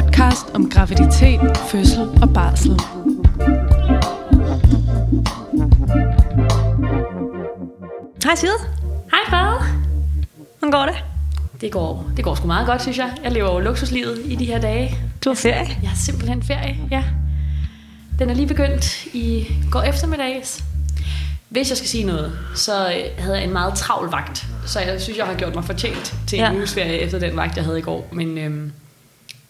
podcast om graviditet, fødsel og barsel. Hej Side. Hej far. Hvordan går det? Det går, det går sgu meget godt, synes jeg. Jeg lever jo luksuslivet i de her dage. Du har ferie? Jeg har simpelthen ferie, ja. Den er lige begyndt i går eftermiddags. Hvis jeg skal sige noget, så øh, havde jeg en meget travl vagt. Så jeg synes, jeg har gjort mig fortjent til en Ja. uges ferie efter den vagt, jeg havde i går. Men, øhm,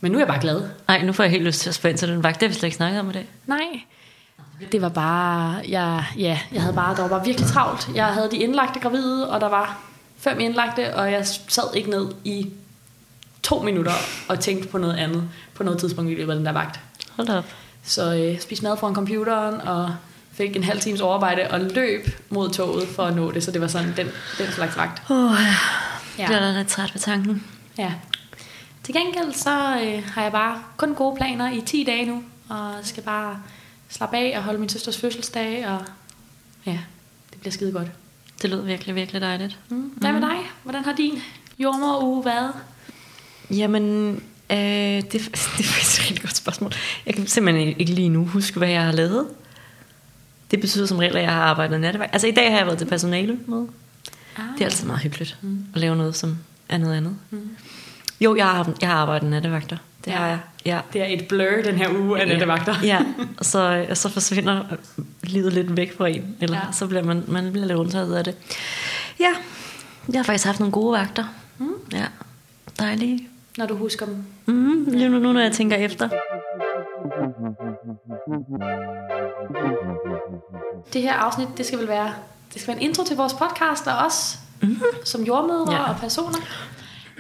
men nu er jeg bare glad. Nej, nu får jeg helt lyst til at spørge ind til den vagt. Det har vi slet ikke snakket om i dag. Nej. Det var bare, jeg, ja, jeg havde bare, der var bare virkelig travlt. Jeg havde de indlagte gravide, og der var fem indlagte, og jeg sad ikke ned i to minutter og tænkte på noget andet på noget tidspunkt i løbet af den der vagt. Hold op. Så øh, spiste mad foran computeren og fik en halv times overarbejde og løb mod toget for at nå det. Så det var sådan den, den slags vagt. Oh, ja. Ja. Bliver lidt træt ved tanken. ja. Til gengæld så øh, har jeg bare kun gode planer i 10 dage nu, og skal bare slappe af og holde min søsters fødselsdag, og ja, det bliver skide godt. Det lød virkelig, virkelig dejligt. Mm. Hvad med dig? Hvordan har din jordmoruge været? Jamen, øh, det, det er faktisk et rigtig godt spørgsmål. Jeg kan simpelthen ikke lige nu huske, hvad jeg har lavet. Det betyder som regel, at jeg har arbejdet nattevagt. Altså i dag har jeg været til personale med. Ah. Det er altid meget hyggeligt mm. at lave noget, som er noget andet. Mm. Jo, jeg har, jeg har arbejdet nattevagter. Det Ja. har jeg. Ja. Det er et blur den her uge af nattevagter. Ja, og så, så forsvinder livet lidt væk fra en. Eller Ja. ja. så bliver man, man bliver lidt undtaget af det. Ja, jeg har faktisk haft nogle gode vagter. Mm. Ja, dejlige. Når du husker dem. Mm, lige nu, nu, når jeg tænker efter. Det her afsnit, det skal vel være, det skal være en intro til vores podcast, og os mm-hmm. som jordmødre ja. Ja. og personer.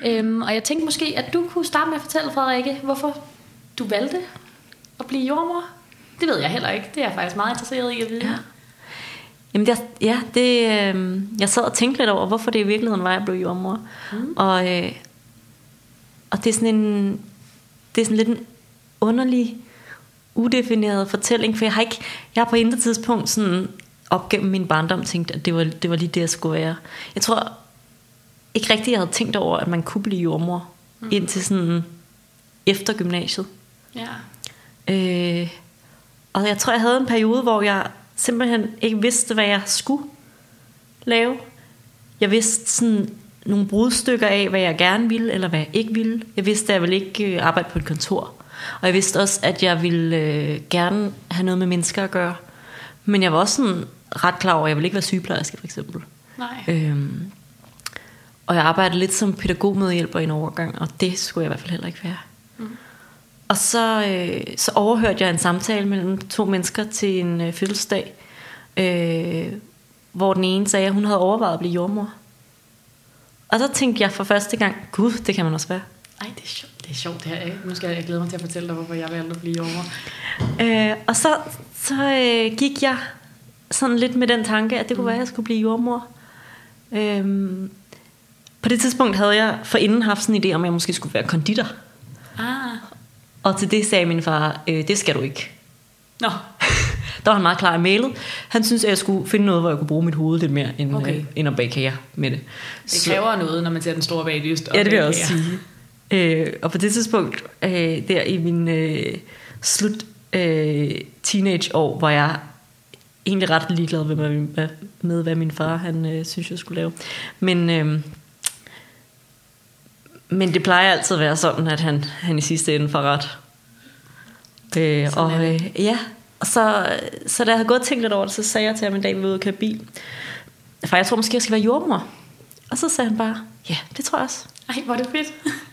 Øhm, og jeg tænkte måske, at du kunne starte med at fortælle, Frederikke, hvorfor du valgte at blive jordmor. Det ved jeg heller ikke. Det er jeg faktisk meget interesseret i at vide. Ja. Jamen, jeg, ja, det, øh, jeg sad og tænkte lidt over, hvorfor det i virkeligheden var, at jeg blev jordmor. Mm. Og, øh, og det er sådan en, det er sådan lidt en underlig, udefineret fortælling, for jeg har ikke, jeg har på intet tidspunkt sådan op gennem min barndom tænkt, at det var, det var lige det, jeg skulle være. Jeg tror ikke rigtigt, jeg havde tænkt over, at man kunne blive jordmor, mm. indtil sådan efter gymnasiet. ja. Øh, og jeg tror, jeg havde en periode, hvor jeg simpelthen ikke vidste, hvad jeg skulle lave. Jeg vidste sådan nogle brudstykker af, hvad jeg gerne ville, eller hvad jeg ikke ville. Jeg vidste, at jeg ville ikke øh, arbejde på et kontor. Og jeg vidste også, at jeg ville øh, gerne have noget med mennesker at gøre. Men jeg var også sådan ret klar over, at jeg ville ikke være sygeplejerske, for eksempel. Nej. Øhm, og jeg arbejdede lidt som pædagogmedhjælper i en overgang, og det skulle jeg i hvert fald heller ikke være. Mm. Og så, øh, så overhørte jeg en samtale mellem to mennesker til en øh, fødselsdag, øh, hvor den ene sagde, at hun havde overvejet at blive jordmor. Og så tænkte jeg for første gang, gud, det kan man også være. Ej, det er sjovt. Det er sjovt det her. ikke? Nu skal jeg, jeg glæde mig til at fortælle dig, hvorfor jeg valgte at blive jordmor. Øh, og så, så øh, gik jeg sådan lidt med den tanke, at det kunne være, at jeg skulle blive jordmor. Øhm, på det tidspunkt havde jeg forinden haft sådan en idé om, at jeg måske skulle være konditor. Ah. Og til det sagde min far, øh, det skal du ikke. Nå. Der var han meget klar i mailet. Han synes at jeg skulle finde noget, hvor jeg kunne bruge mit hoved lidt mere, end, Okay. øh, end at bage kager med det. Det kræver noget, når man ser den store baglyst. Ja, det vil jeg også sige. Øh, og på det tidspunkt, øh, der i min øh, slut øh, teenageår, var jeg egentlig ret ligeglad med, hvad- med hvad min far han øh, synes, jeg skulle lave. Men, øh, men det plejer altid at være sådan, at han, han i sidste ende får ret. Øh, Sådan og øh, ja, og så, så da jeg havde gået og tænkt lidt over det, så sagde jeg til ham en dag, vi var ude og køre bil. For jeg tror måske, jeg skal være jordmor. Og så sagde han bare, ja, det tror jeg også. Ej, hvor er det fedt.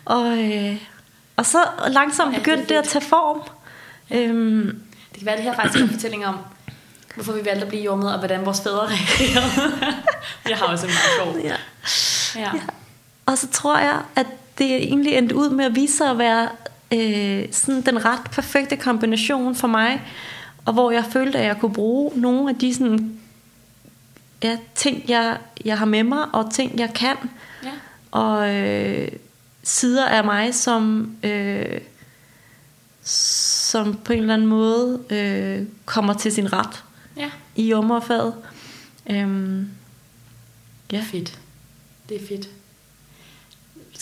Og, øh, og så langsomt er det begyndte det at tage form. Øhm, Det kan være, det her faktisk en fortælling om, hvorfor vi valgte at blive jordmødre, og hvordan vores fædre reagerede. jeg har også en meget sjov. ja. Ja. Og så tror jeg, at det egentlig endte ud med at vise sig at være øh, sådan den ret perfekte kombination for mig. Og hvor jeg følte, at jeg kunne bruge nogle af de sådan, ja, ting, jeg, jeg har med mig, og ting, jeg kan. ja. og øh, sider af mig, som, øh, som på en eller anden måde øh, kommer til sin ret Ja. i jommerfaget. Øhm, ja. Fedt. Det er fedt.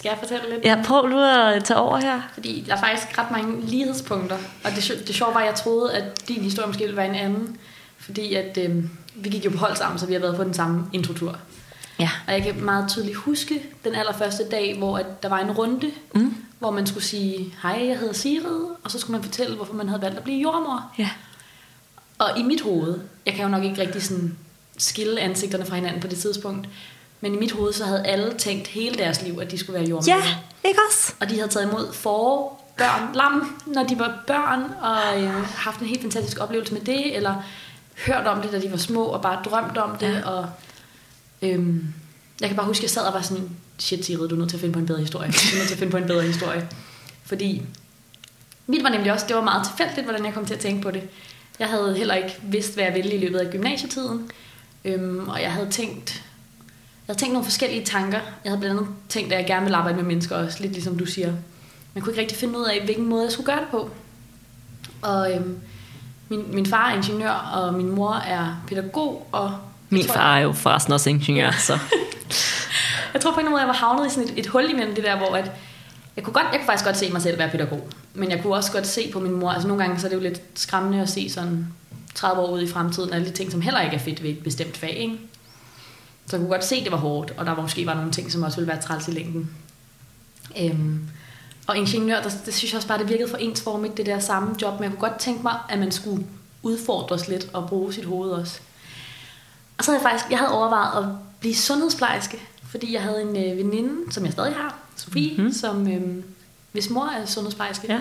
Skal jeg fortælle lidt? Ja, prøv nu at tage over her. Fordi der er faktisk ret mange lighedspunkter. Og det, det sjove var, at jeg troede, at din historie måske ville være en anden. Fordi at øh, vi gik jo på hold sammen, så vi har været på den samme introtur. Ja. Og jeg kan meget tydeligt huske den allerførste dag, hvor at der var en runde, Mm. hvor man skulle sige, hej, jeg hedder Sigrid, og så skulle man fortælle, hvorfor man havde valgt at blive jordmor. Ja. Og i mit hoved, jeg kan jo nok ikke rigtig sådan skille ansigterne fra hinanden på det tidspunkt, men i mit hoved, så havde alle tænkt hele deres liv, at de skulle være jordmor. Ja, ikke også? Og de havde taget imod for børn, lam, når de var børn, og øh, haft en helt fantastisk oplevelse med det, eller hørt om det, da de var små, og bare drømt om det. Ja. Og, øhm, jeg kan bare huske, at jeg sad og var sådan, shit Sigrid, du er nødt til at finde på en bedre historie. Du er nødt til at finde på en bedre historie. Fordi mit var nemlig også, det var meget tilfældigt, hvordan jeg kom til at tænke på det. Jeg havde heller ikke vidst, hvad jeg ville i løbet af gymnasietiden. Øhm, og jeg havde tænkt, havde tænkt nogle forskellige tanker. Jeg havde blandt andet tænkt, at jeg gerne ville arbejde med mennesker også, lidt ligesom du siger. Men jeg kunne ikke rigtig finde ud af, hvilken måde jeg skulle gøre det på. Og øhm, min, min far er ingeniør, og min mor er pædagog. Og Min tror, far er jo forresten også ingeniør, så... Jeg tror på en måde, jeg var havnet i sådan et, et hul imellem det der, hvor at jeg kunne, godt, jeg kunne faktisk godt se mig selv være pædagog. Men jeg kunne også godt se på min mor, altså nogle gange så er det jo lidt skræmmende at se sådan 30 år ud i fremtiden, alle de ting, som heller ikke er fedt ved et bestemt fag, ikke? Så jeg kunne godt se, at det var hårdt, og der var måske var nogle ting, som også ville være træls i længden. Øhm, og ingeniør, der, det synes jeg også bare, det virkede for ensformigt, det der samme job, men jeg kunne godt tænke mig, at man skulle udfordres lidt og bruge sit hoved også. Og så havde jeg faktisk, jeg havde overvejet at blive sundhedsplejerske, fordi jeg havde en øh, veninde, som jeg stadig har, Sofie, Mhm. mm-hmm. som øh, hvis mor er sundhedsplejerske. Ja.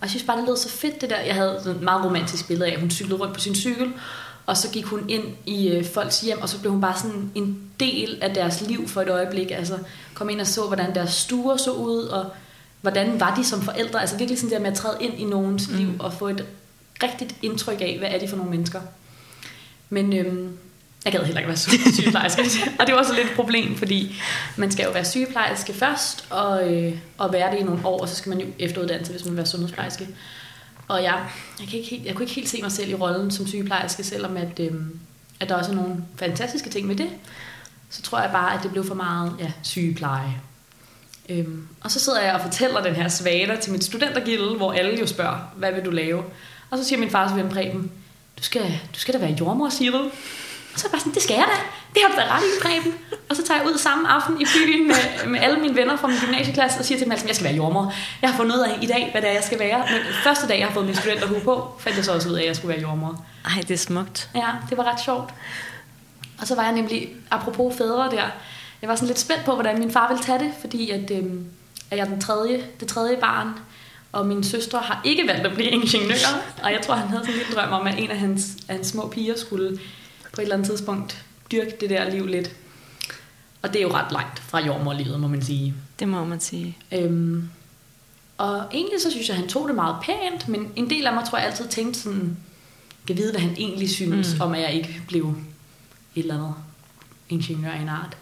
Og jeg synes bare, det lød så fedt det der. Jeg havde et meget romantisk billede af, at hun cyklede rundt på sin cykel, og så gik hun ind i øh, folks hjem, og så blev hun bare sådan en del af deres liv for et øjeblik. Altså kom ind og så, hvordan deres stuer så ud, og hvordan var de som forældre. Altså virkelig sådan der med at træde ind i nogens mm. liv, og få et rigtigt indtryk af, hvad er de for nogle mennesker. Men øhm, jeg gad heller ikke være sy- sygeplejerske. og det var også lidt et problem, fordi man skal jo være sygeplejerske først, og, øh, og være det i nogle år, og så skal man jo efteruddanne sig, hvis man vil være sundhedsplejerske. Og jeg, jeg, kan ikke helt, jeg kunne ikke helt se mig selv i rollen som sygeplejerske, selvom at, øhm, at der også er nogle fantastiske ting med det. Så tror jeg bare, at det blev for meget ja, sygepleje. Øhm, og så sidder jeg og fortæller den her svater til mit studentergilde, hvor alle jo spørger, hvad vil du lave? Og så siger min far til Preben, du skal, du skal da være jordmor, siger du. Så jeg bare sådan, det skal jeg da. Det har du da ret i, Preben. Og så tager jeg ud samme aften i byen med, med alle mine venner fra min gymnasieklasse og siger til dem, at jeg skal være jordmor. Jeg har fundet ud af i dag, hvad det er, jeg skal være. Men første dag, jeg har fået min studenterhue på, fandt jeg så også ud af, at jeg skulle være jordmor. Ej, det er smukt. Ja, det var ret sjovt. Og så var jeg nemlig, apropos fædre der, jeg var sådan lidt spændt på, hvordan min far ville tage det, fordi at, øhm, at jeg er den tredje, det tredje barn, og min søstre har ikke valgt at blive ingeniør, og jeg tror, han havde sådan lidt drøm om, at en af hans, af hans små piger skulle på et eller andet tidspunkt dyrke det der liv lidt. Og det er jo ret langt fra jordmorlivet, må man sige. Det må man sige. Øhm, og egentlig så synes jeg, han tog det meget pænt, men en del af mig tror jeg altid tænkte sådan, kan vide, hvad han egentlig synes, Mm. om at jeg ikke blev et eller andet ingeniør af en art.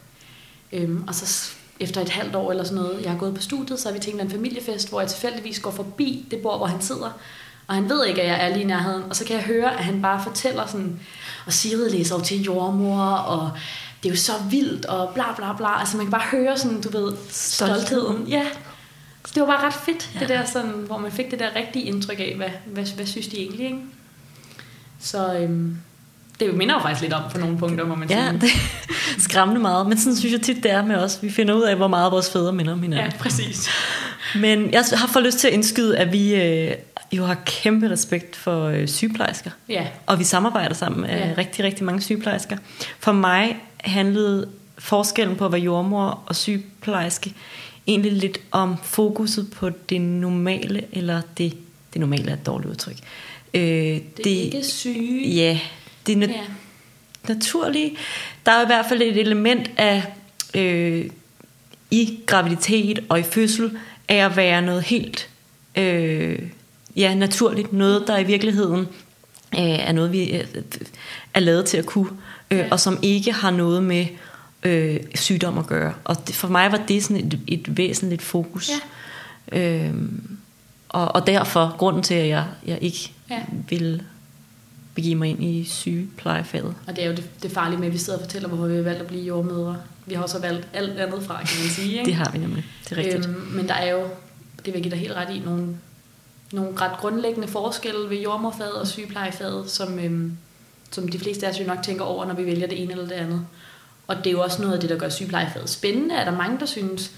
Øhm, og så efter et halvt år eller sådan noget, jeg har gået på studiet, så har vi tænkt en familiefest, hvor jeg tilfældigvis går forbi det bord, hvor han sidder. Og han ved ikke, at jeg er lige i nærheden. Og så kan jeg høre, at han bare fortæller sådan, og Sigrid læser jo til jordmor, og det er jo så vildt, og bla bla bla. Altså man kan bare høre sådan, du ved, Stoltheden. stoltheden. Ja. Så det var bare ret fedt, ja. det Ja. der sådan, hvor man fik det der rigtige indtryk af, hvad, hvad, hvad synes de egentlig, ikke? Så øhm, det minder jo faktisk lidt om på nogle punkter, må man Ja, sige. det er skræmmende meget. Men sådan synes jeg tit, det er med os. Vi finder ud af, hvor meget vores fædre minder om hinanden. ja, præcis. Men jeg har fået lyst til at indskyde, at vi øh, jo har kæmpe respekt for øh, sygeplejersker. Ja, Og vi samarbejder sammen med Ja. rigtig, rigtig mange sygeplejersker. For mig handlede forskellen på at være jordmor og sygeplejerske egentlig lidt om fokuset på det normale, eller det, det normale er et dårligt udtryk. Øh, det, det er ikke syge. Ja, det er na- Ja. naturlige. Der er i hvert fald et element af øh, i graviditet og i fødsel af at være noget helt øh, ja, naturligt. Noget, der i virkeligheden øh, er noget, vi øh, er lavet til at kunne, øh, Ja. og som ikke har noget med øh, sygdom at gøre. Og det, for mig var det sådan et, et væsentligt fokus. Øh, og, og derfor grunden til, at jeg, jeg ikke Ja. ville begive mig ind i sygeplejefaget. Og det er jo det, det farlige med, at vi sidder og fortæller, hvorfor vi har valgt at blive jordmødre. Vi har også valgt alt andet fra, kan man sige. Ikke? Det har vi nemlig. Det er rigtigt. Øhm, men der er jo, det vil jeg give dig helt ret i, nogle, nogle ret grundlæggende forskelle ved jordmorfaget og sygeplejefaget, som, øhm, som de fleste af os jo nok tænker over, når vi vælger det ene eller det andet. Og det er jo også noget af det, der gør sygeplejefaget spændende, er der mange, der synes.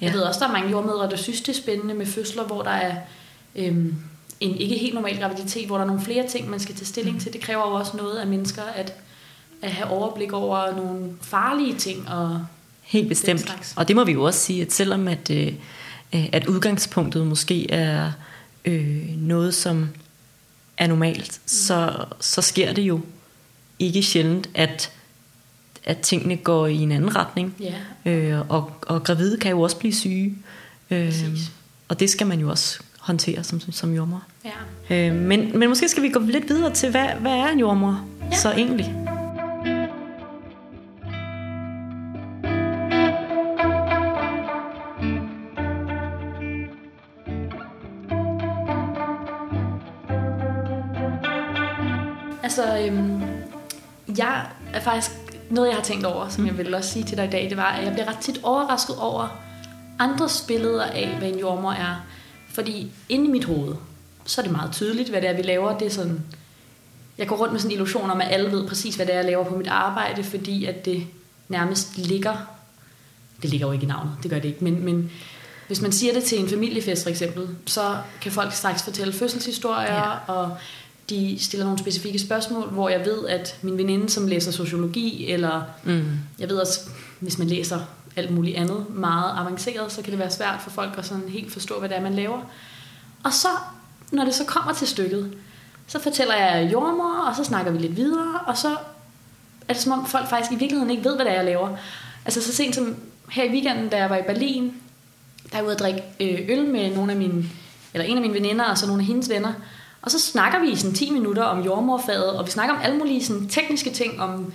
Ja. Jeg ved også, der er mange jordmødre, der synes, det er spændende med fødsler, hvor der er øhm, en ikke helt normal graviditet, hvor der er nogle flere ting, man skal tage stilling til. Det kræver jo også noget af mennesker at, at have overblik over nogle farlige ting. Og Helt bestemt. Og det må vi jo også sige, at selvom at, øh, at udgangspunktet måske er øh, noget, som er normalt, mm. så, så sker det jo ikke sjældent, at, at tingene går i en anden retning. Ja. Øh, og, og gravide kan jo også blive syge. Øh, og det skal man jo også håndtere som, som jordmor. Ja. Øh, men, men måske skal vi gå lidt videre til, hvad, hvad er en jordmor ja. så egentlig? Altså, øhm, jeg er faktisk noget, jeg har tænkt over, som jeg vil også sige til dig i dag, det var, at jeg bliver ret tit overrasket over andres billeder af, hvad en jordmor er. Fordi inde i mit hoved, så er det meget tydeligt, hvad det er, vi laver. Det er sådan, jeg går rundt med sådan en illusion om, at alle ved præcis, hvad det er, jeg laver på mit arbejde, fordi at det nærmest ligger, det ligger jo ikke i navnet, det gør det ikke, men, men hvis man siger det til en familiefest for eksempel, så kan folk straks fortælle fødselshistorier, ja. og de stiller nogle specifikke spørgsmål, hvor jeg ved, at min veninde, som læser sociologi, eller mm. jeg ved også, hvis man læser alt muligt andet meget avanceret, så kan det være svært for folk at sådan helt forstå, hvad det er, man laver. Og så, når det så kommer til stykket, så fortæller jeg jordmor, og så snakker vi lidt videre, og så er det som om folk faktisk i virkeligheden ikke ved, hvad det er, jeg laver. Altså så sent som her i weekenden, da jeg var i Berlin, der er jeg ude at drikke øh, øl med nogle af mine, eller en af mine veninder, og så nogle af hendes venner, og så snakker vi i sådan 10 minutter om jordmorfaget, og vi snakker om alle mulige sådan tekniske ting, om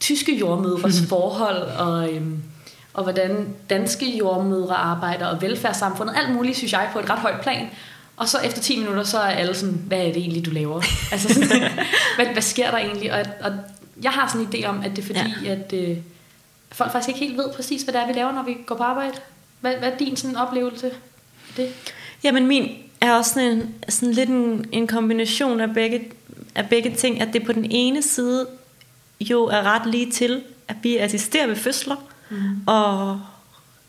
tyske jordmødres mm. forhold, og, øhm, og hvordan danske jordmødre arbejder, og velfærdssamfundet, alt muligt, synes jeg, på et ret højt plan. Og så efter 10 minutter, så er alle sådan, hvad er det egentlig, du laver? altså sådan, hvad, hvad sker der egentlig? Og, og jeg har sådan en idé om, at det er fordi, ja. at øh, folk faktisk ikke helt ved præcis, hvad det er, vi laver, når vi går på arbejde. Hvad, hvad er din sådan oplevelse af det? Jamen min er også sådan, en, sådan lidt en, en kombination af begge, af begge ting, at det på den ene side jo er ret lige til, at vi assisterer ved fødsler, mm. og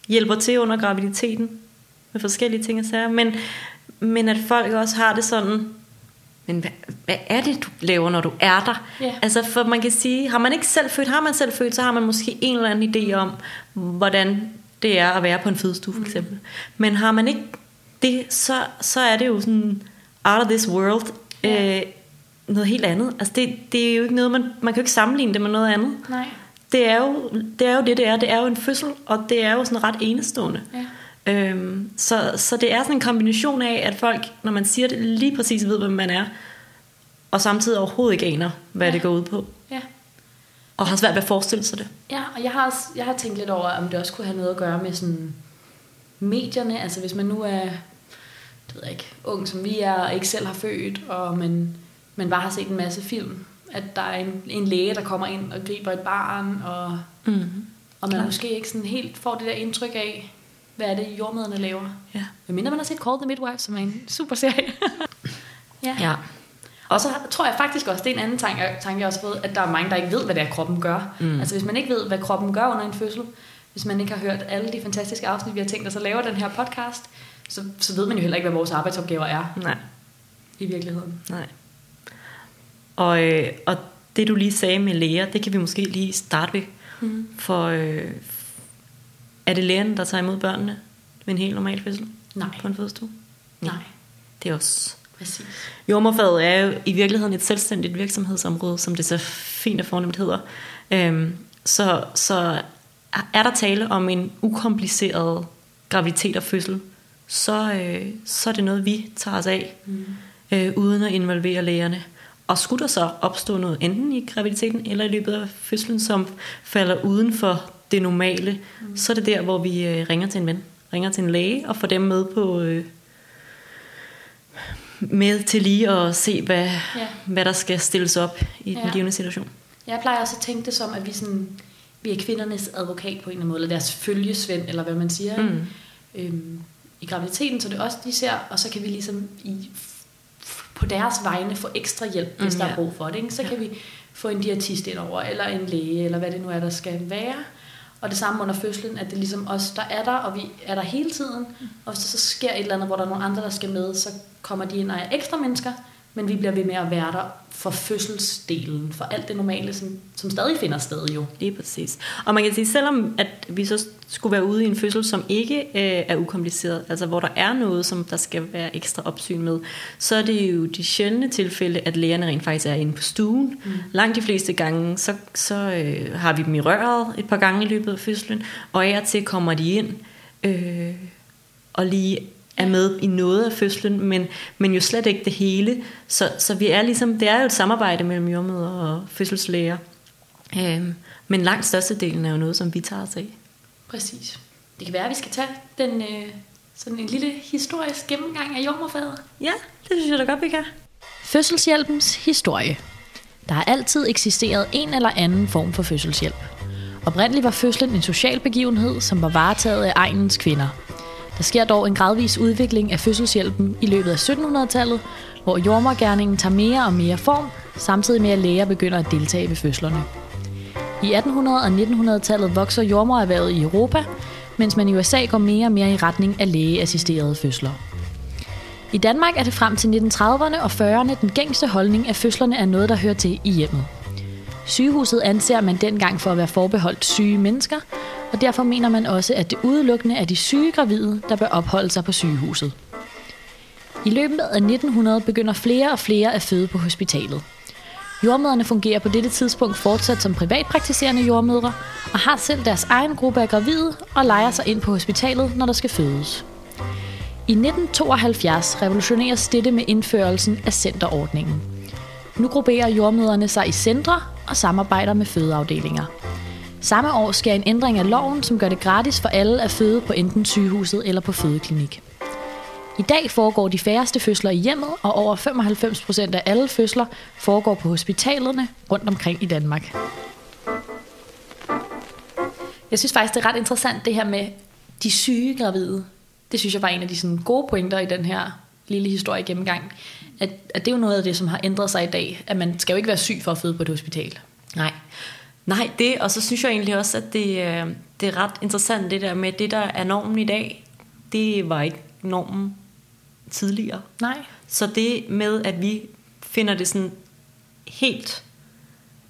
hjælper til under graviditeten med forskellige ting og sager, men, men at folk også har det sådan, men hvad, hvad er det, du laver, når du er der? Yeah. Altså, for man kan sige, har man ikke selv født, har man selv født, så har man måske en eller anden idé om, hvordan det er at være på en fødestue, for mm. eksempel. Men har man ikke det, så, så er det jo sådan out of this world. Ja. Øh, noget helt andet. Altså det, det er jo ikke noget, man, man kan jo ikke sammenligne det med noget andet. Nej. Det er, jo, det er jo det, det er. Det er jo en fødsel, og det er jo sådan ret enestående. Ja. Øhm, så, så det er sådan en kombination af, at folk, når man siger det, lige præcis ved, hvem man er, og samtidig overhovedet ikke aner, hvad ja. det går ud på. Ja. Og har svært ved at forestille sig det. Ja, og jeg har, også, jeg har tænkt lidt over, om det også kunne have noget at gøre med sådan medierne. Altså hvis man nu er det ved jeg ikke, ung som vi er, og ikke selv har født, og man, man bare har set en masse film, at der er en, en læge, der kommer ind og griber et barn, og, mm. og man Klar. måske ikke sådan helt får det der indtryk af, hvad er det, jordmøderne laver. Ja. Hvad mindre man har set Call the Midwife, som er en super serie. ja. ja. Og så tror jeg faktisk også, det er en anden tanke, tanke jeg også fået, at der er mange, der ikke ved, hvad det er, kroppen gør. Mm. Altså hvis man ikke ved, hvad kroppen gør under en fødsel, hvis man ikke har hørt alle de fantastiske afsnit, vi har tænkt os at lave den her podcast, så, så ved man jo heller ikke, hvad vores arbejdsopgaver er. Nej. I virkeligheden. Nej. Og, øh, og det du lige sagde med læger, det kan vi måske lige starte ved. Mm. For øh, er det lægerne, der tager imod børnene med en helt normal fødsel? Nej. På en fødestue? Nej. Det er også... Præcis. Jordmorfaget er jo i virkeligheden et selvstændigt virksomhedsområde, som det så fint og fornemt hedder. Øhm, så, så er der tale om en ukompliceret graviditet og fødsel, så, øh, så er det noget, vi tager os af, mm. øh, uden at involvere lægerne. Og skulle der så opstå noget, enten i graviditeten eller i løbet af fødslen, som falder uden for det normale, mm. så er det der, hvor vi øh, ringer til en ven, ringer til en læge og får dem med på, øh, med til lige at se, hvad, Ja. hvad der skal stilles op i den Ja. givende situation. Jeg plejer også at tænke det som, at vi, sådan, vi er kvindernes advokat på en eller anden måde, eller deres følgesvend, eller hvad man siger. Mm. Mm. Øhm, I graviditeten, så det er også de ser, og så kan vi ligesom i, på deres vegne få ekstra hjælp, hvis Mm, mm, der ja. er brug for det. Ikke? Så kan vi få en diætist ind over, eller en læge, eller hvad det nu er, der skal være. Og det samme under fødslen, at det er ligesom os, der er der, og vi er der hele tiden. Og hvis der så sker et eller andet, hvor der er nogle andre, der skal med, så kommer de ind og er ekstra mennesker, men vi bliver ved med at være der for fødselsdelen, for alt det normale, som, som stadig finder sted jo. Lige præcis. Og man kan sige, selvom at vi så skulle være ude i en fødsel, som ikke øh, er ukompliceret, altså hvor der er noget, som der skal være ekstra opsyn med, så er det jo de sjældne tilfælde, at lægerne rent faktisk er inde på stuen. Mm. Langt de fleste gange, så, så øh, har vi dem i røret et par gange i løbet af fødslen, og af og til kommer de ind øh, og lige er med i noget af fødslen, men, men jo slet ikke det hele. Så, så vi er ligesom, det er jo et samarbejde mellem jordmøder og fødselslæger. Øhm, men langt størstedelen er jo noget, som vi tager os af. Præcis. Det kan være, at vi skal tage den, øh, sådan en lille historisk gennemgang af jordmorfaget. Ja, det synes jeg da godt, vi kan. Fødselshjælpens historie. Der har altid eksisteret en eller anden form for fødselshjælp. Oprindeligt var fødslen en social begivenhed, som var varetaget af egnens kvinder. Der sker dog en gradvis udvikling af fødselshjælpen i løbet af 1700-tallet, hvor jordmorgærningen tager mere og mere form, samtidig med at læger begynder at deltage ved fødslerne. I 1800- og 1900-tallet vokser jordmorerhvervet i Europa, mens man i USA går mere og mere i retning af lægeassisterede fødsler. I Danmark er det frem til 1930'erne og 40'erne den gængse holdning, at fødslerne er noget, der hører til i hjemmet. Sygehuset anser man dengang for at være forbeholdt syge mennesker, og derfor mener man også, at det udelukkende er de syge gravide, der bør opholde sig på sygehuset. I løbet af 1900 begynder flere og flere at føde på hospitalet. Jordmøderne fungerer på dette tidspunkt fortsat som privatpraktiserende jordmødre og har selv deres egen gruppe af gravide og leger sig ind på hospitalet, når der skal fødes. I 1972 revolutioneres dette med indførelsen af centerordningen. Nu grupperer jordmøderne sig i centre og samarbejder med fødeafdelinger. Samme år sker en ændring af loven, som gør det gratis for alle at føde på enten sygehuset eller på fødeklinik. I dag foregår de færreste fødsler i hjemmet, og over 95 procent af alle fødsler foregår på hospitalerne rundt omkring i Danmark. Jeg synes faktisk, det er ret interessant det her med de syge gravide. Det synes jeg var en af de sådan, gode pointer i den her lille historie gennemgang. At, at det er jo noget af det, som har ændret sig i dag. At man skal jo ikke være syg for at føde på et hospital. Nej. Nej, det, og så synes jeg egentlig også, at det, øh, det er ret interessant, det der med, det der er normen i dag, det var ikke normen tidligere. Nej. Så det med, at vi finder det sådan helt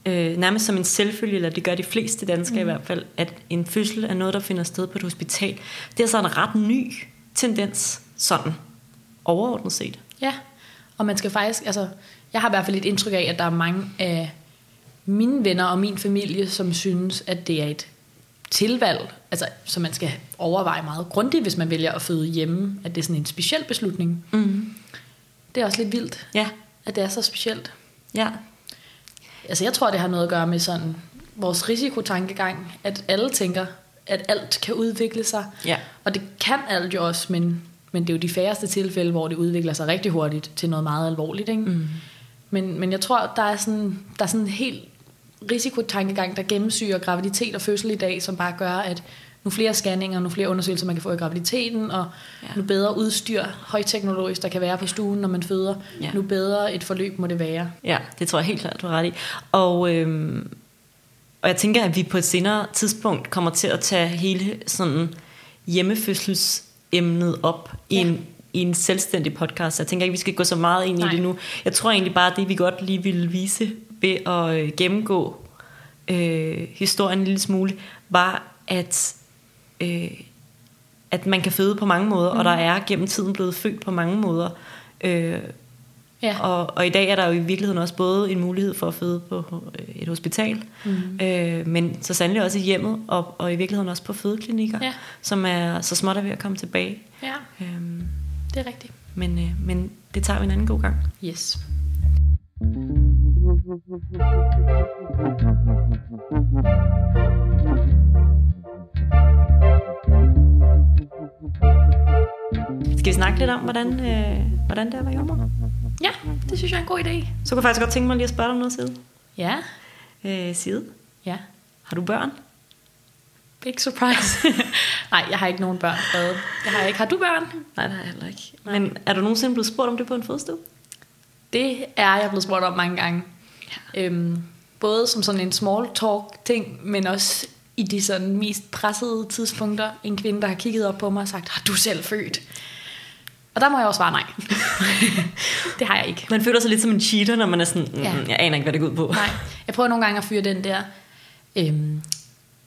øh, nærmest som en selvfølge, eller det gør de fleste danskere mm. i hvert fald, at en fødsel er noget, der finder sted på et hospital. Det er så en ret ny tendens, sådan overordnet set. Ja, og man skal faktisk, altså, jeg har i hvert fald et indtryk af, at der er mange af mine venner og min familie, som synes, at det er et tilvalg, altså, som man skal overveje meget grundigt, hvis man vælger at føde hjemme, at det er sådan en speciel beslutning. Mm. Det er også lidt vildt, Ja, at det er så specielt. ja, Altså, jeg tror, det har noget at gøre med sådan vores risikotankegang, at alle tænker, at alt kan udvikle sig. ja. Og det kan alt jo også, men, men det er jo de færreste tilfælde, hvor det udvikler sig rigtig hurtigt til noget meget alvorligt. Ikke? Mm. Men, men jeg tror, der er sådan, der er sådan en helt risikotankegang, der gennemsyrer graviditet og fødsel i dag, som bare gør, at nu flere scanninger, nu flere undersøgelser, man kan få i graviditeten, og Ja. nu bedre udstyr, højteknologisk, der kan være på stuen, når man føder, Ja. nu bedre et forløb må det være. Ja, det tror jeg helt klart, du har ret i. Og, øhm, og jeg tænker, at vi på et senere tidspunkt kommer til at tage hele sådan hjemmefødselsemnet op i, Ja. en, i en selvstændig podcast. Jeg tænker ikke, vi skal gå så meget ind Nej. i det nu. Jeg tror egentlig bare, det vi godt lige ville vise ved at øh, gennemgå øh, historien en lille smule, var, at, øh, at man kan føde på mange måder, mm. og der er gennem tiden blevet født på mange måder. Øh, Ja. og, og i dag er der jo i virkeligheden også både en mulighed for at føde på et hospital, mm. øh, men så sandelig også i hjemmet, og, og i virkeligheden også på fødeklinikker, Ja. som er så småt er ved at komme tilbage. ja, Øhm, det er rigtigt. men, øh, men det tager vi en anden god gang. Yes. Skal vi snakke lidt om, hvordan, øh, hvordan det er at være jordmor? Ja, det synes jeg er en god idé. Så kunne jeg faktisk godt tænke mig lige at spørge dig om noget, Side. Ja, Øh, Side, ja. har du børn? Big surprise. Nej, jeg har ikke nogen børn. Hvad? Jeg har ikke. Har du børn? Nej, det har jeg heller ikke. Men er du nogensinde blevet spurgt om det på en fødestue? Det er jeg blevet spurgt om mange gange. Ja. Øhm, både som sådan en small talk ting, men også i de sådan mest pressede tidspunkter. En kvinde, der har kigget op på mig og sagt, har du selv født? Og der må jeg også svare nej. det har jeg ikke. Man føler sig lidt som en cheater, når man er sådan, mm, Ja. jeg aner ikke, hvad det går ud på. Nej, jeg prøver nogle gange at fyre den der. Øhm,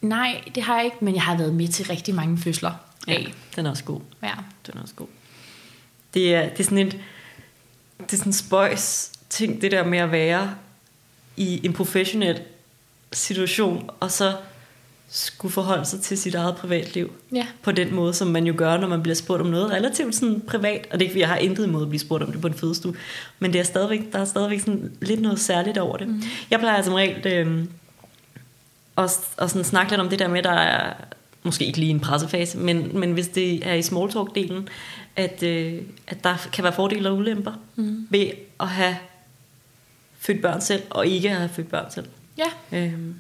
nej, det har jeg ikke, men jeg har været med til rigtig mange fødsler. Ja, af. den er også god. Ja. Den er også god. Det er, det er sådan et, det er sådan en spøjs ting, det der med at være i en professionel situation, og så skulle forholde sig til sit eget privatliv Ja. på den måde, som man jo gør, når man bliver spurgt om noget relativt sådan privat. Og det er ikke, jeg har intet imod at blive spurgt om det på en fødestue, men det er stadigvæk, der er stadigvæk sådan lidt noget særligt over det. Mm. Jeg plejer som regel øh, at, at sådan snakke lidt om det der med, der er måske ikke lige en pressefase, men, men hvis det er i small talk-delen, at, øh, at der kan være fordele og ulemper mm. ved at have født børn selv, og ikke at have født børn selv. Ja. Øhm,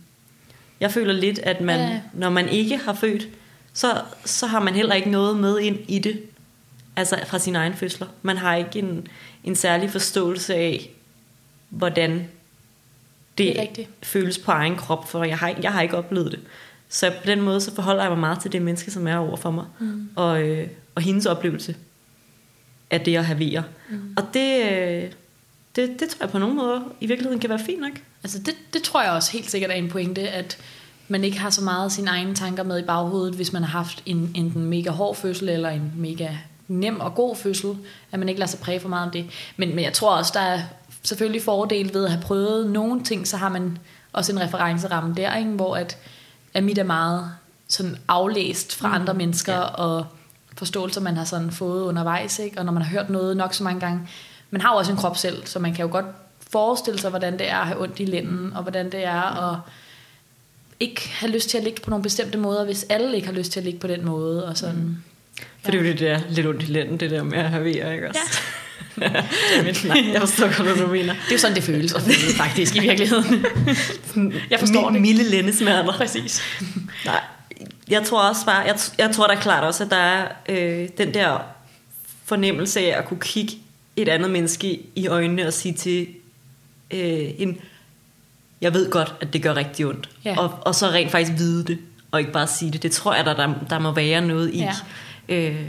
jeg føler lidt, at man, Ja. når man ikke har født, så, så har man heller ikke noget med ind i det. Altså fra sine egne fødsler. Man har ikke en, en særlig forståelse af, hvordan det, Det rigtigt. føles på egen krop, for jeg har, jeg har ikke oplevet det. Så på den måde, så forholder jeg mig meget til det menneske, som er over for mig, mm. og, øh, og hendes oplevelse af det at have vejer. Mm. Og det, øh, det, det tror jeg på nogle måder i virkeligheden kan være fint nok. Altså det, det tror jeg også helt sikkert er en pointe, at man ikke har så meget sine egne tanker med i baghovedet, hvis man har haft en enten mega hård fødsel, eller en mega nem og god fødsel, at man ikke lader sig præge for meget om det. Men, men jeg tror også, der er selvfølgelig fordel ved at have prøvet nogle ting, så har man også en referenceramme der, ikke? hvor at, at mit er meget sådan aflæst fra andre mennesker, ja. og forståelser, man har sådan fået undervejs, ikke? og når man har hørt noget nok så mange gange. Man har jo også en krop selv, så man kan jo godt forestille sig, hvordan det er at have ondt i lænden, og hvordan det er at ikke have lyst til at ligge på nogle bestemte måder, hvis alle ikke har lyst til at ligge på den måde. Og sådan. Mm. For det er jo det der lidt ondt i lænden, det der med at have vejer, ikke også? Ja. Jeg forstår godt, hvad du mener. Det er jo sådan, det føles at føle, faktisk, i virkeligheden. Jeg forstår Mi- det. Milde lændesmerter. Præcis. Nej, jeg tror også bare, jeg, jeg tror da klart også, at der er øh, den der fornemmelse af at kunne kigge et andet menneske i øjnene og sige til øh, en, jeg ved godt, at det gør rigtig ondt. Ja. Og, og så rent faktisk vide det, og ikke bare sige det. Det tror jeg, der, der, der må være noget i. Ja. Øh,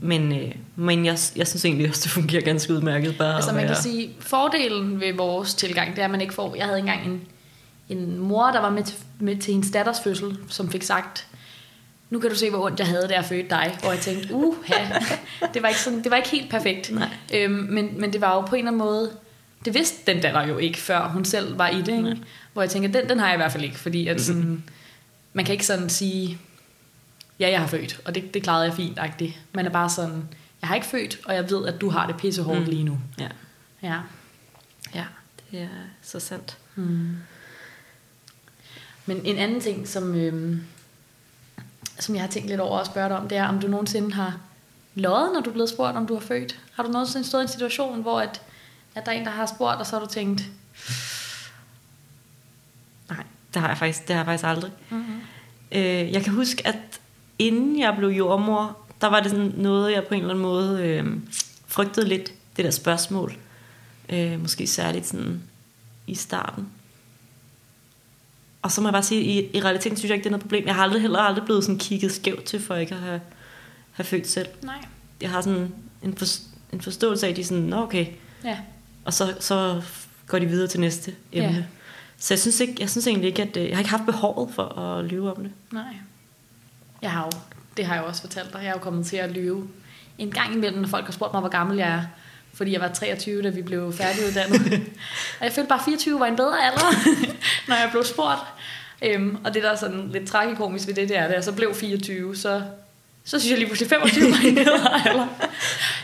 men øh, men jeg, jeg synes egentlig også, det fungerer ganske udmærket bare Altså man kan sige, fordelen ved vores tilgang, det er, at man ikke får... Jeg havde engang en, en mor, der var med til, med til hendes datters fødsel, som fik sagt, nu kan du se, hvor ondt jeg havde, da jeg fødte dig. Og jeg tænkte, uh, det var ikke, sådan, det var ikke helt perfekt. Nej. Øhm, men, men det var jo på en eller anden måde, det vidste den datter jo ikke, før hun selv var i det. Ikke? Hvor jeg tænker, den, den har jeg i hvert fald ikke, fordi at sådan, man kan ikke sådan sige, ja, jeg har født, og det, det klarede jeg fint. -agtigt. Man er bare sådan, jeg har ikke født, og jeg ved, at du har det pissehårdt mm. lige nu. Ja, Ja. ja, det er så sandt. Men en anden ting, som, øhm, som jeg har tænkt lidt over at spørge dig om, det er, om du nogensinde har løjet, når du er blevet spurgt, om du har født. Har du nogensinde stået i en situation, hvor at, at der er en, der har spurgt, og så har du tænkt, Nej, det har jeg faktisk, det har jeg faktisk aldrig. Mm-hmm. Øh, jeg kan huske, at inden jeg blev jordmor, der var det sådan noget, jeg på en eller anden måde øh, frygtede lidt, det der spørgsmål. Øh, måske særligt sådan i starten. Og så må jeg bare sige, i, i realiteten synes jeg ikke, det er noget problem. Jeg har aldrig, heller aldrig blevet sådan kigget skævt til, for ikke at have, have født selv. nej, Jeg har sådan en, for, en forståelse af, at de er sådan, Nå, okay, ja, og så, så går de videre til næste emne. Ja. Så jeg synes, ikke, jeg synes egentlig ikke, at øh, jeg har ikke haft behovet for at lyve om det. nej. Jeg har jo, det har jeg jo også fortalt dig, jeg er jo kommet til at lyve en gang imellem, når folk har spurgt mig, hvor gammel jeg er. Fordi jeg var 23, da vi blev færdiguddannet. og jeg følte bare, at 24 var en bedre alder, når jeg blev spurgt. Øhm, og det der er sådan lidt tragikomisk ved det, det er, da jeg så blev 24, så, så synes jeg lige pludselig 25 var en bedre alder.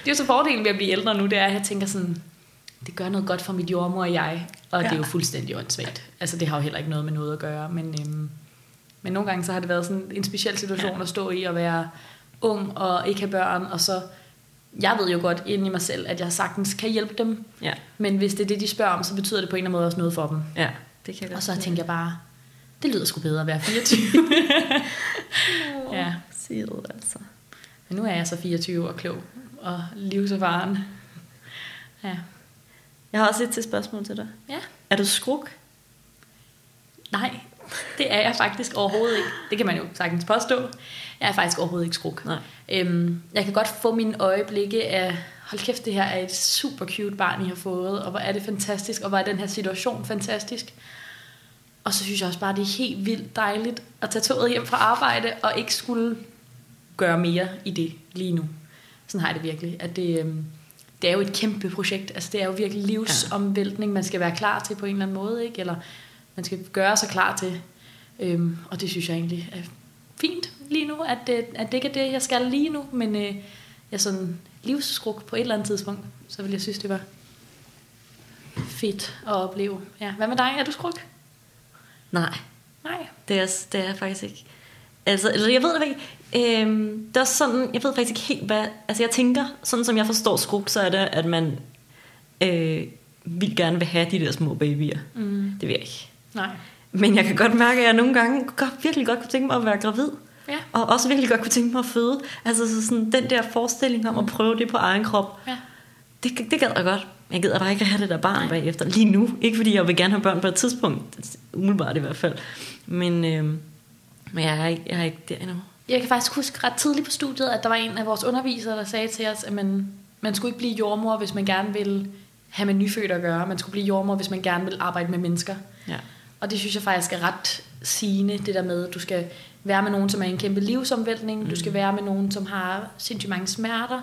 Det er jo så fordelen ved at blive ældre nu, det er, at jeg tænker sådan, det gør noget godt for mit jordmor og jeg. Og ja. det er jo fuldstændig åndssvagt. Altså det har jo heller ikke noget med noget at gøre, men... Øhm, men nogle gange så har det været sådan en speciel situation ja. at stå i at være ung og ikke have børn, og så jeg ved jo godt inde i mig selv, at jeg sagtens kan hjælpe dem. Ja, Men hvis det er det, de spørger om, så betyder det på en eller anden måde også noget for dem. ja. Det kan jeg Og så tænker jeg bare, det lyder sgu bedre at være 24. ja, Siger du altså. men nu er jeg så 24 og klog og livserfaren. Ja. Jeg har også et til spørgsmål til dig. ja. Er du skruk? Nej, det er jeg faktisk overhovedet ikke. Det kan man jo sagtens påstå. Jeg er faktisk overhovedet ikke skruk. Nej. Øhm, jeg kan godt få mine øjeblikke af, hold kæft, det her er et super cute barn, I har fået, og hvor er det fantastisk, og hvor er den her situation fantastisk. Og så synes jeg også bare, det er helt vildt dejligt at tage toget hjem fra arbejde, og ikke skulle gøre mere i det lige nu. Sådan har jeg det virkelig. At det, øhm, det er jo et kæmpe projekt. Altså, det er jo virkelig livsomvæltning, man skal være klar til på en eller anden måde, ikke? Eller man skal gøre sig klar til. Øhm, og det synes jeg egentlig er fint lige nu, at det, at det ikke er det, jeg skal lige nu, men øh, jeg sådan livsskruk på et eller andet tidspunkt, så vil jeg synes, det var fedt at opleve. Ja. Hvad med dig? Er du skruk? Nej, Nej. det er, det er jeg faktisk ikke. Altså, eller jeg ved det ikke. Øhm, det er også sådan, jeg ved faktisk ikke helt, hvad... Altså, jeg tænker, sådan som jeg forstår skruk, så er det, at man øh, vil gerne vil have de der små babyer. Mm. Det vil jeg ikke. Nej. Men jeg kan godt mærke, at jeg nogle gange godt, virkelig godt kunne tænke mig at være gravid. Ja. Og også virkelig godt kunne tænke mig at føde. Altså så sådan, den der forestilling om at prøve det på egen krop, Ja. det, det gad jeg godt. Jeg gider bare ikke have det der barn bagefter. Lige nu. Ikke fordi jeg vil gerne have børn på et tidspunkt. Umiddelbart i hvert fald. Men, øh, men jeg, er ikke, jeg er ikke der endnu. Jeg kan faktisk huske ret tidligt på studiet, at der var en af vores undervisere, der sagde til os, at man, man skulle ikke blive jordmor, hvis man gerne ville have med nyfødte at gøre. Man skulle blive jordmor, hvis man gerne vil arbejde med mennesker. Ja. Og det synes jeg faktisk er ret sigende, det der med, at du skal være med nogen, som er en kæmpe livsomvæltning. Mm. Du skal være med nogen, som har sindssygt mange smerter.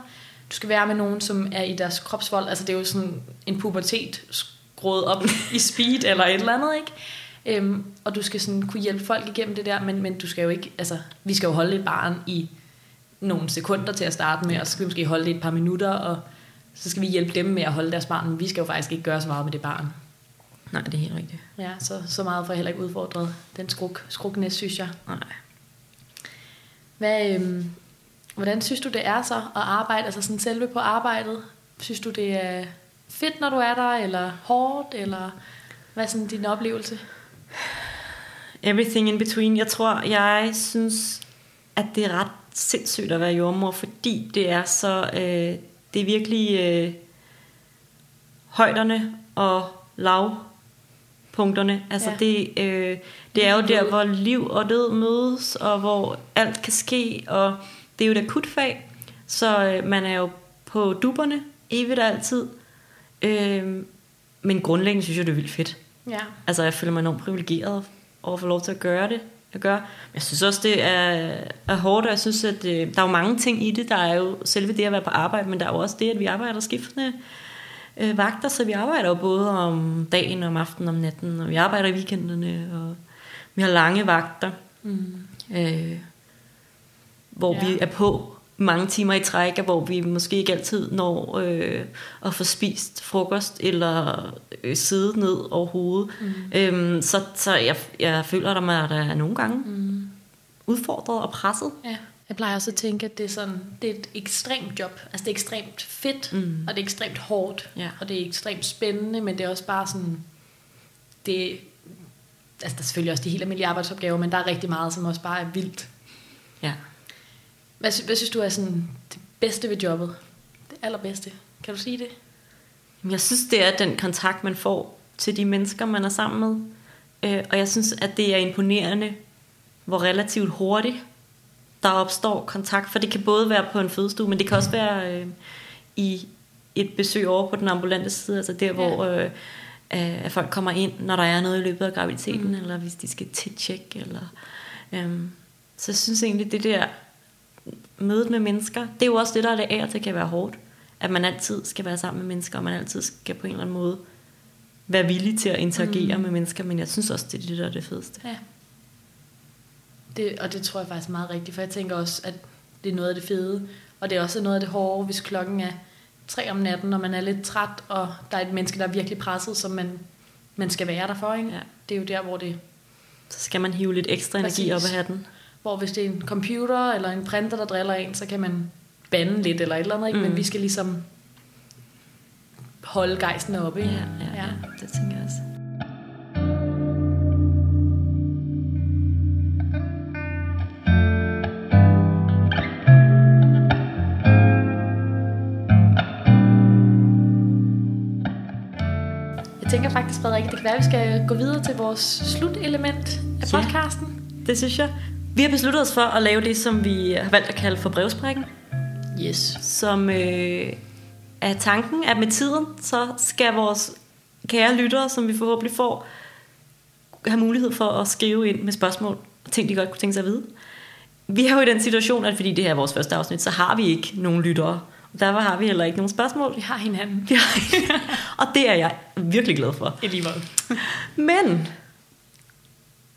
Du skal være med nogen, som er i deres kropsvold. Altså det er jo sådan en pubertet skruet op i speed eller et eller andet, ikke? Øhm, og du skal sådan kunne hjælpe folk igennem det der, men, men du skal jo ikke, altså vi skal jo holde et barn i nogle sekunder til at starte med, og så skal vi måske holde det et par minutter, og så skal vi hjælpe dem med at holde deres barn, men vi skal jo faktisk ikke gøre så meget med det barn. Nej, det er helt rigtigt. Ja, så, så meget får jeg heller ikke udfordret den skruk, skruknæs, synes jeg. Nej. Hvad, øhm, hvordan synes du, det er så at arbejde, altså sådan selve på arbejdet? Synes du, det er fedt, når du er der, eller hårdt, eller hvad er sådan din oplevelse? Everything in between. Jeg tror, jeg synes, at det er ret sindssygt at være jordmor, fordi det er så, øh, det er virkelig øh, højderne og lavpunkterne. Altså Ja. det, øh, det er jo der, hvor liv og død mødes, og hvor alt kan ske, og det er jo et akutfag, så øh, man er jo på duberne evigt og altid. Øh, men grundlæggende synes jeg, det er vildt fedt. Ja. Altså, jeg føler mig enormt privilegeret over at få lov til at gøre det. Jeg gør. Men jeg synes også, det er, er hårdt, og jeg synes, at øh, der er jo mange ting i det. Der er jo selve det at være på arbejde, men der er jo også det, at vi arbejder skiftende øh, vagter, så vi arbejder jo både om dagen, om aftenen, om natten, og vi arbejder i weekenderne, og vi har lange vagter, Mm. øh, hvor Ja. vi er på mange timer i træk, hvor vi måske ikke altid når øh, at få spist frokost eller øh, sidde ned overhovedet. Mm. Øhm, så så jeg, jeg føler, at der er nogle gange Mm. udfordret og presset. Ja. Jeg plejer også at tænke, at det er, sådan, det er et ekstremt job. Altså det er ekstremt fedt, Mm. og det er ekstremt hårdt, Ja. og det er ekstremt spændende, men det er også bare sådan, det, altså der er selvfølgelig også de helt almindelige arbejdsopgaver, men der er rigtig meget, som også bare er vildt. Ja. Hvad, hvad synes du er sådan det bedste ved jobbet? Det allerbedste. Kan du sige det? Jeg synes, det er den kontakt, man får til de mennesker, man er sammen med. Øh, og jeg synes, at det er imponerende, hvor relativt hurtigt der opstår kontakt. For det kan både være på en fødestue, men det kan også være øh, i et besøg over på den ambulante side. Altså der, Ja. hvor øh, at folk kommer ind, når der er noget i løbet af graviditeten, mm. eller hvis de skal til tjek. Eller, øhm, så jeg synes egentlig, det der mødet med mennesker, det er jo også det, der er det af og til kan være hårdt. At man altid skal være sammen med mennesker, og man altid skal på en eller anden måde være villig til at interagere mm. med mennesker, men jeg synes også, det er det, der er det fedeste. Ja. Det, og det tror jeg faktisk er meget rigtigt, for jeg tænker også, at det er noget af det fede, og det er også noget af det hårde, hvis klokken er tre om natten, og man er lidt træt, og der er et menneske, der er virkelig presset, som man, man skal være der for. Ikke? Ja. Det er jo der, hvor det Så skal man hive lidt ekstra energi Præcis. op af hatten. Hvor hvis det er en computer eller en printer, der driller en, så kan man bande lidt eller et eller andet, ikke? Mm. men vi skal ligesom holde gejsten oppe. Ja, Ikke? ja, ja. det tænker jeg også. Jeg tænker faktisk, Frederik, det kan være, at vi skal gå videre til vores slutelement af Ja. podcasten. Det synes jeg. Vi har besluttet os for at lave det, som vi har valgt at kalde for brevsprækken. Yes. Som øh, er tanken, at med tiden, så skal vores kære lyttere, som vi forhåbentlig får, have mulighed for at skrive ind med spørgsmål og ting, de godt kunne tænke sig at vide. Vi er jo i den situation, at fordi det her er vores første afsnit, så har vi ikke nogen lyttere. Og derfor har vi heller ikke nogen spørgsmål. Vi har hinanden. Vi har- og det er jeg virkelig glad for. I lige måde. Men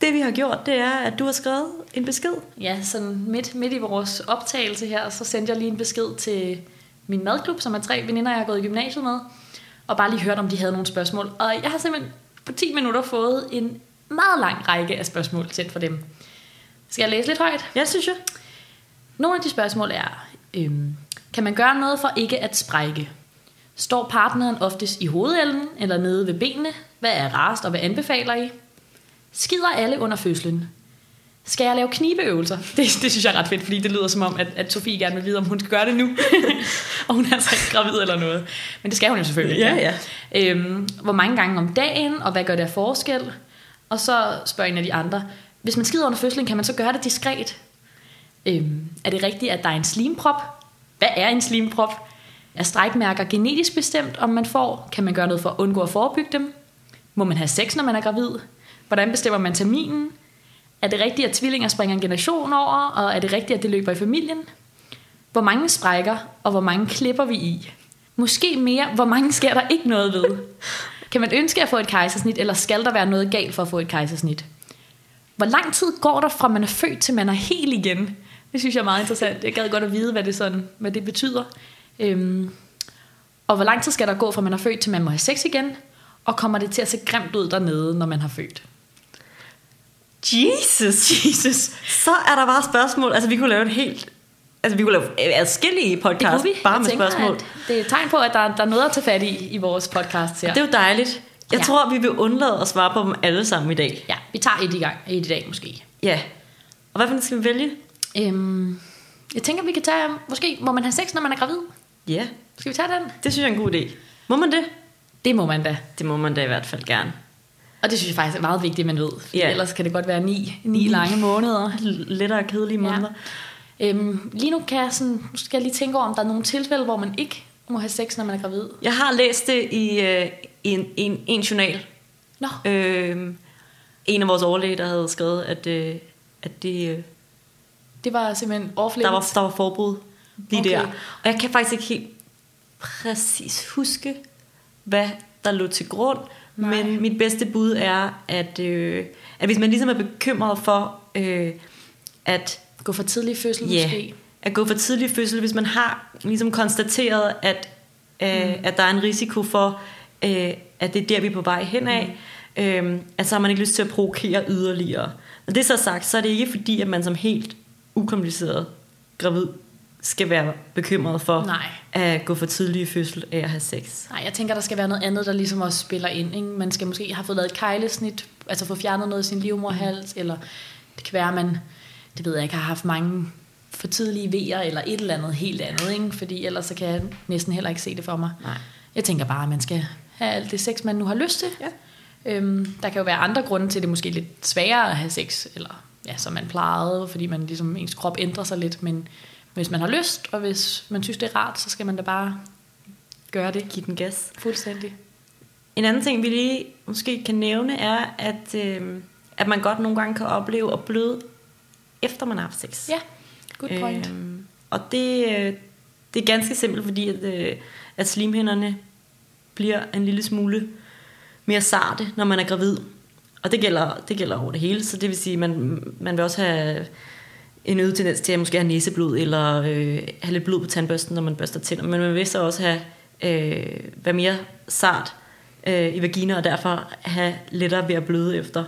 det vi har gjort, det er, at du har skrevet en besked. Ja, sådan midt, midt i vores optagelse her, så sendte jeg lige en besked til min madklub, som er tre veninder, jeg har gået i gymnasiet med, og bare lige hørt, om de havde nogle spørgsmål. Og jeg har simpelthen på 10 minutter fået en meget lang række af spørgsmål sendt fra dem. Skal jeg læse lidt højt? Ja, synes jeg. Nogle af de spørgsmål er, øhm, kan man gøre noget for ikke at sprække? Står partneren oftest i hovedenden eller nede ved benene? Hvad er rarest og hvad anbefaler I? Skider alle under fødslen? Skal jeg lave knibeøvelser? Det, det synes jeg er ret fedt, fordi det lyder som om, at, at Sofie gerne vil vide, om hun skal gøre det nu. og hun er altså ikke gravid eller noget. Men det skal hun jo selvfølgelig. Ja, ja. Øhm, hvor mange gange om dagen, og hvad gør det af forskel? Og så spørger en af de andre, hvis man skider under fødslen, kan man så gøre det diskret? Øhm, er det rigtigt, at der er en slimprop? Hvad er en slimprop? Er strækmærker genetisk bestemt, om man får? Kan man gøre noget for at undgå at forebygge dem? Må man have sex, når man er gravid? Hvordan bestemmer man terminen? Er det rigtigt, at tvillinger springer en generation over? Og er det rigtigt, at det løber i familien? Hvor mange sprækker, og hvor mange klipper vi i? Måske mere, hvor mange sker der ikke noget ved? Kan man ønske at få et kejsersnit, eller skal der være noget galt for at få et kejsersnit? Hvor lang tid går der fra man er født til man er helt igen? Det synes jeg er meget interessant. Jeg gad godt at vide, hvad det, sådan, hvad det betyder. Øhm, og hvor lang tid skal der gå fra man er født til man må have sex igen? Og kommer det til at se grimt ud dernede, når man har født? Jesus, Jesus. Så er der bare spørgsmål. Altså, vi kunne lave et helt... Altså, vi kunne lave adskillige Det podcast vi. bare Jeg med tænker, spørgsmål. Det er et tegn på, at der, der er noget at tage fat i i vores podcast her. Det er jo dejligt. Jeg Ja. tror, vi vil undlade at svare på dem alle sammen i dag. Ja, vi tager et i gang. Et i dag måske. Ja. Og hvad for skal vi vælge? Øhm, jeg tænker, vi kan tage... Måske må man have sex, når man er gravid? Ja, Skal vi tage den? det synes jeg er en god idé. Må man det? Det må man da. Det må man da i hvert fald gerne. Og det synes jeg faktisk er meget vigtigt, at man ved. Ja. ellers kan det godt være ni, ni lange måneder. Lettere kedelige måneder. Øhm, lige nu kan jeg, sådan, nu skal jeg lige tænke over, om der er nogle tilfælde, hvor man ikke må have sex, når man er gravid. Jeg har læst det i, øh, i en, en, en journal. Nå, Øh, en af vores overlæge, der havde skrevet, at, øh, at det, øh, det var simpelthen off der, var, der var forbud lige Okay. der. Og jeg kan faktisk ikke helt præcis huske, hvad der lå til grund. Nej. Men mit bedste bud er, at, øh, at hvis man ligesom er bekymret for, øh, at Gå for tidlig fødsel Ja, måske. at gå for tidlig fødsel, hvis man har ligesom konstateret, at, øh, Mm. at der er en risiko for, øh, at det er der, vi er på vej hen af, mm. øh, at så har man ikke lyst til at provokere yderligere. Når det er så sagt, så er det ikke fordi, at man som helt ukompliceret gravid skal være bekymret for Nej. at gå for tidlig i fødsel af at have sex. Nej, jeg tænker, der skal være noget andet, der ligesom også spiller ind. Ikke? Man skal måske have fået lavet et kejlesnit, altså få fjernet noget af sin livmorhals, eller det kan være, at man, det ved jeg ikke, har haft mange for tidlige vejer, eller et eller andet helt andet, ikke? fordi ellers så kan jeg næsten heller ikke se det for mig. Nej. Jeg tænker bare, at man skal have alt det sex, man nu har lyst til. Ja. Øhm, der kan jo være andre grunde til, at det er måske lidt sværere at have sex, eller ja, som man plejede, fordi man ligesom, ens krop ændrer sig lidt, men hvis man har lyst, og hvis man synes, det er rart, så skal man da bare gøre det Giv den gas. fuldstændig. En anden ting, vi lige måske kan nævne, er, at, øh, at man godt nogle gange kan opleve at bløde, efter man har haft sex. Ja, good point. Øhm, og det, øh, det er ganske simpelt, fordi at, øh, at slimhinderne bliver en lille smule mere sarte, når man er gravid. Og det gælder, det gælder over det hele, så det vil sige, at man, man vil også have en øget tendens til at måske have næseblod, eller øh, have lidt blod på tandbørsten, når man børster tænder. Men man vil så også have, øh, være mere sart øh, i vagina, og derfor have lettere ved at bløde efter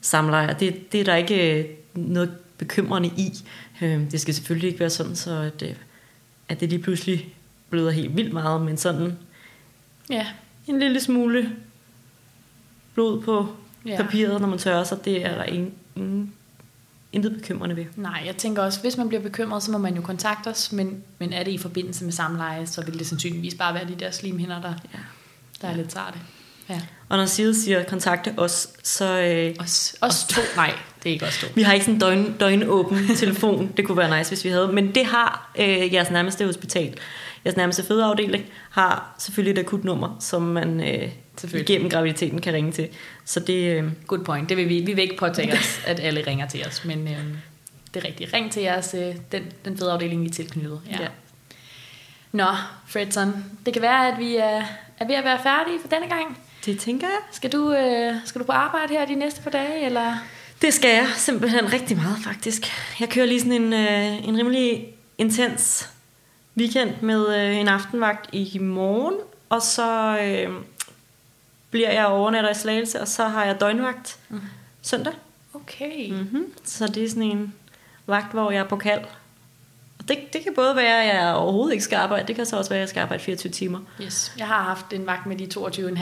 samleje. Det, det er der ikke øh, noget bekymrende i. Øh, det skal selvfølgelig ikke være sådan, så at, øh, at det lige pludselig bløder helt vildt meget, men sådan Ja. en lille smule blod på Ja. ja. papiret, når man tørrer sig, det er der ingen, ingen, intet bekymrende ved. Nej, jeg tænker også, hvis man bliver bekymret, så må man jo kontakte os, men, men er det i forbindelse med samleje, så vil det sandsynligvis bare være de der slimhinder, der, Ja. der er lidt sarte. Ja. Og når Side siger kontakte os, så øh, Os, os to. Nej, det er ikke os to. vi har ikke sådan en døgn, døgnåben telefon. Det kunne være nice, hvis vi havde. Men det har øh, jeres nærmeste hospital. Jeres nærmeste fødeafdeling har selvfølgelig et akutnummer, som man øh. Igennem graviditeten kan ringe til. Så det, øh, Good point. Det vil vi, vi vil ikke påtage os, at alle ringer til os, men øh, det er rigtigt. Ring til jeres, øh, den, den fede afdeling, vi er tilknyttet. Ja. Ja. Nå, Fredson, det kan være, at vi er, er ved at være færdige for denne gang. det tænker jeg. Skal du, øh, skal du på arbejde her de næste par dage, eller? Det skal jeg simpelthen rigtig meget, faktisk. Jeg kører lige sådan en, øh, en rimelig intens weekend med øh, en aftenvagt i morgen, og så øh, bliver jeg overnatter i Slagelse, og så har jeg døgnvagt Mm. søndag. Okay. Mm-hmm. Så det er sådan en vagt, hvor jeg er på kald. Og det, det kan både være, at jeg overhovedet ikke skal arbejde, det kan så også være, at jeg skal arbejde 24 timer. Yes. Jeg har haft en vagt med de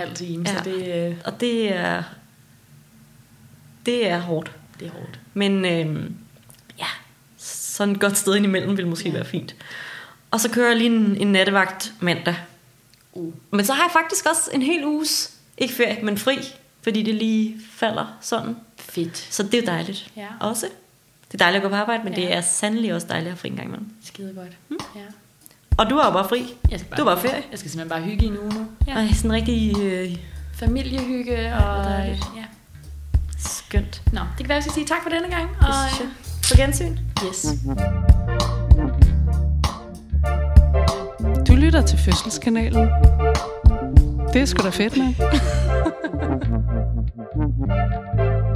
22,5 timer, ja. Så det, øh, Og det er, det er hårdt. det er hårdt. Men øh, ja, sådan et godt sted indimellem vil måske ja. være fint. Og så kører jeg lige en, en nattevagt mandag. Uh. Men så har jeg faktisk også en hel uges, ikke ferie, men fri, fordi det lige falder sådan. Fedt. Så det er dejligt Ja. også. Det er dejligt at gå på arbejde, men Ja. ja. det er sandelig også dejligt at have fri en gang imellem. Skide godt. Mm. Ja. Og du har jo bare fri. Jeg skal Du var ferie. Jeg skal simpelthen bare hygge i en uge nu. Ja. Ej, sådan rigtig øh, Familiehygge og... hvor dejligt. ja. skønt. Nå, det kan være, at jeg skal sige tak for denne gang. Og, synes jeg. På gensyn. Yes. Du lytter til Fødselskanalen. Det er sgu da fedt, mand.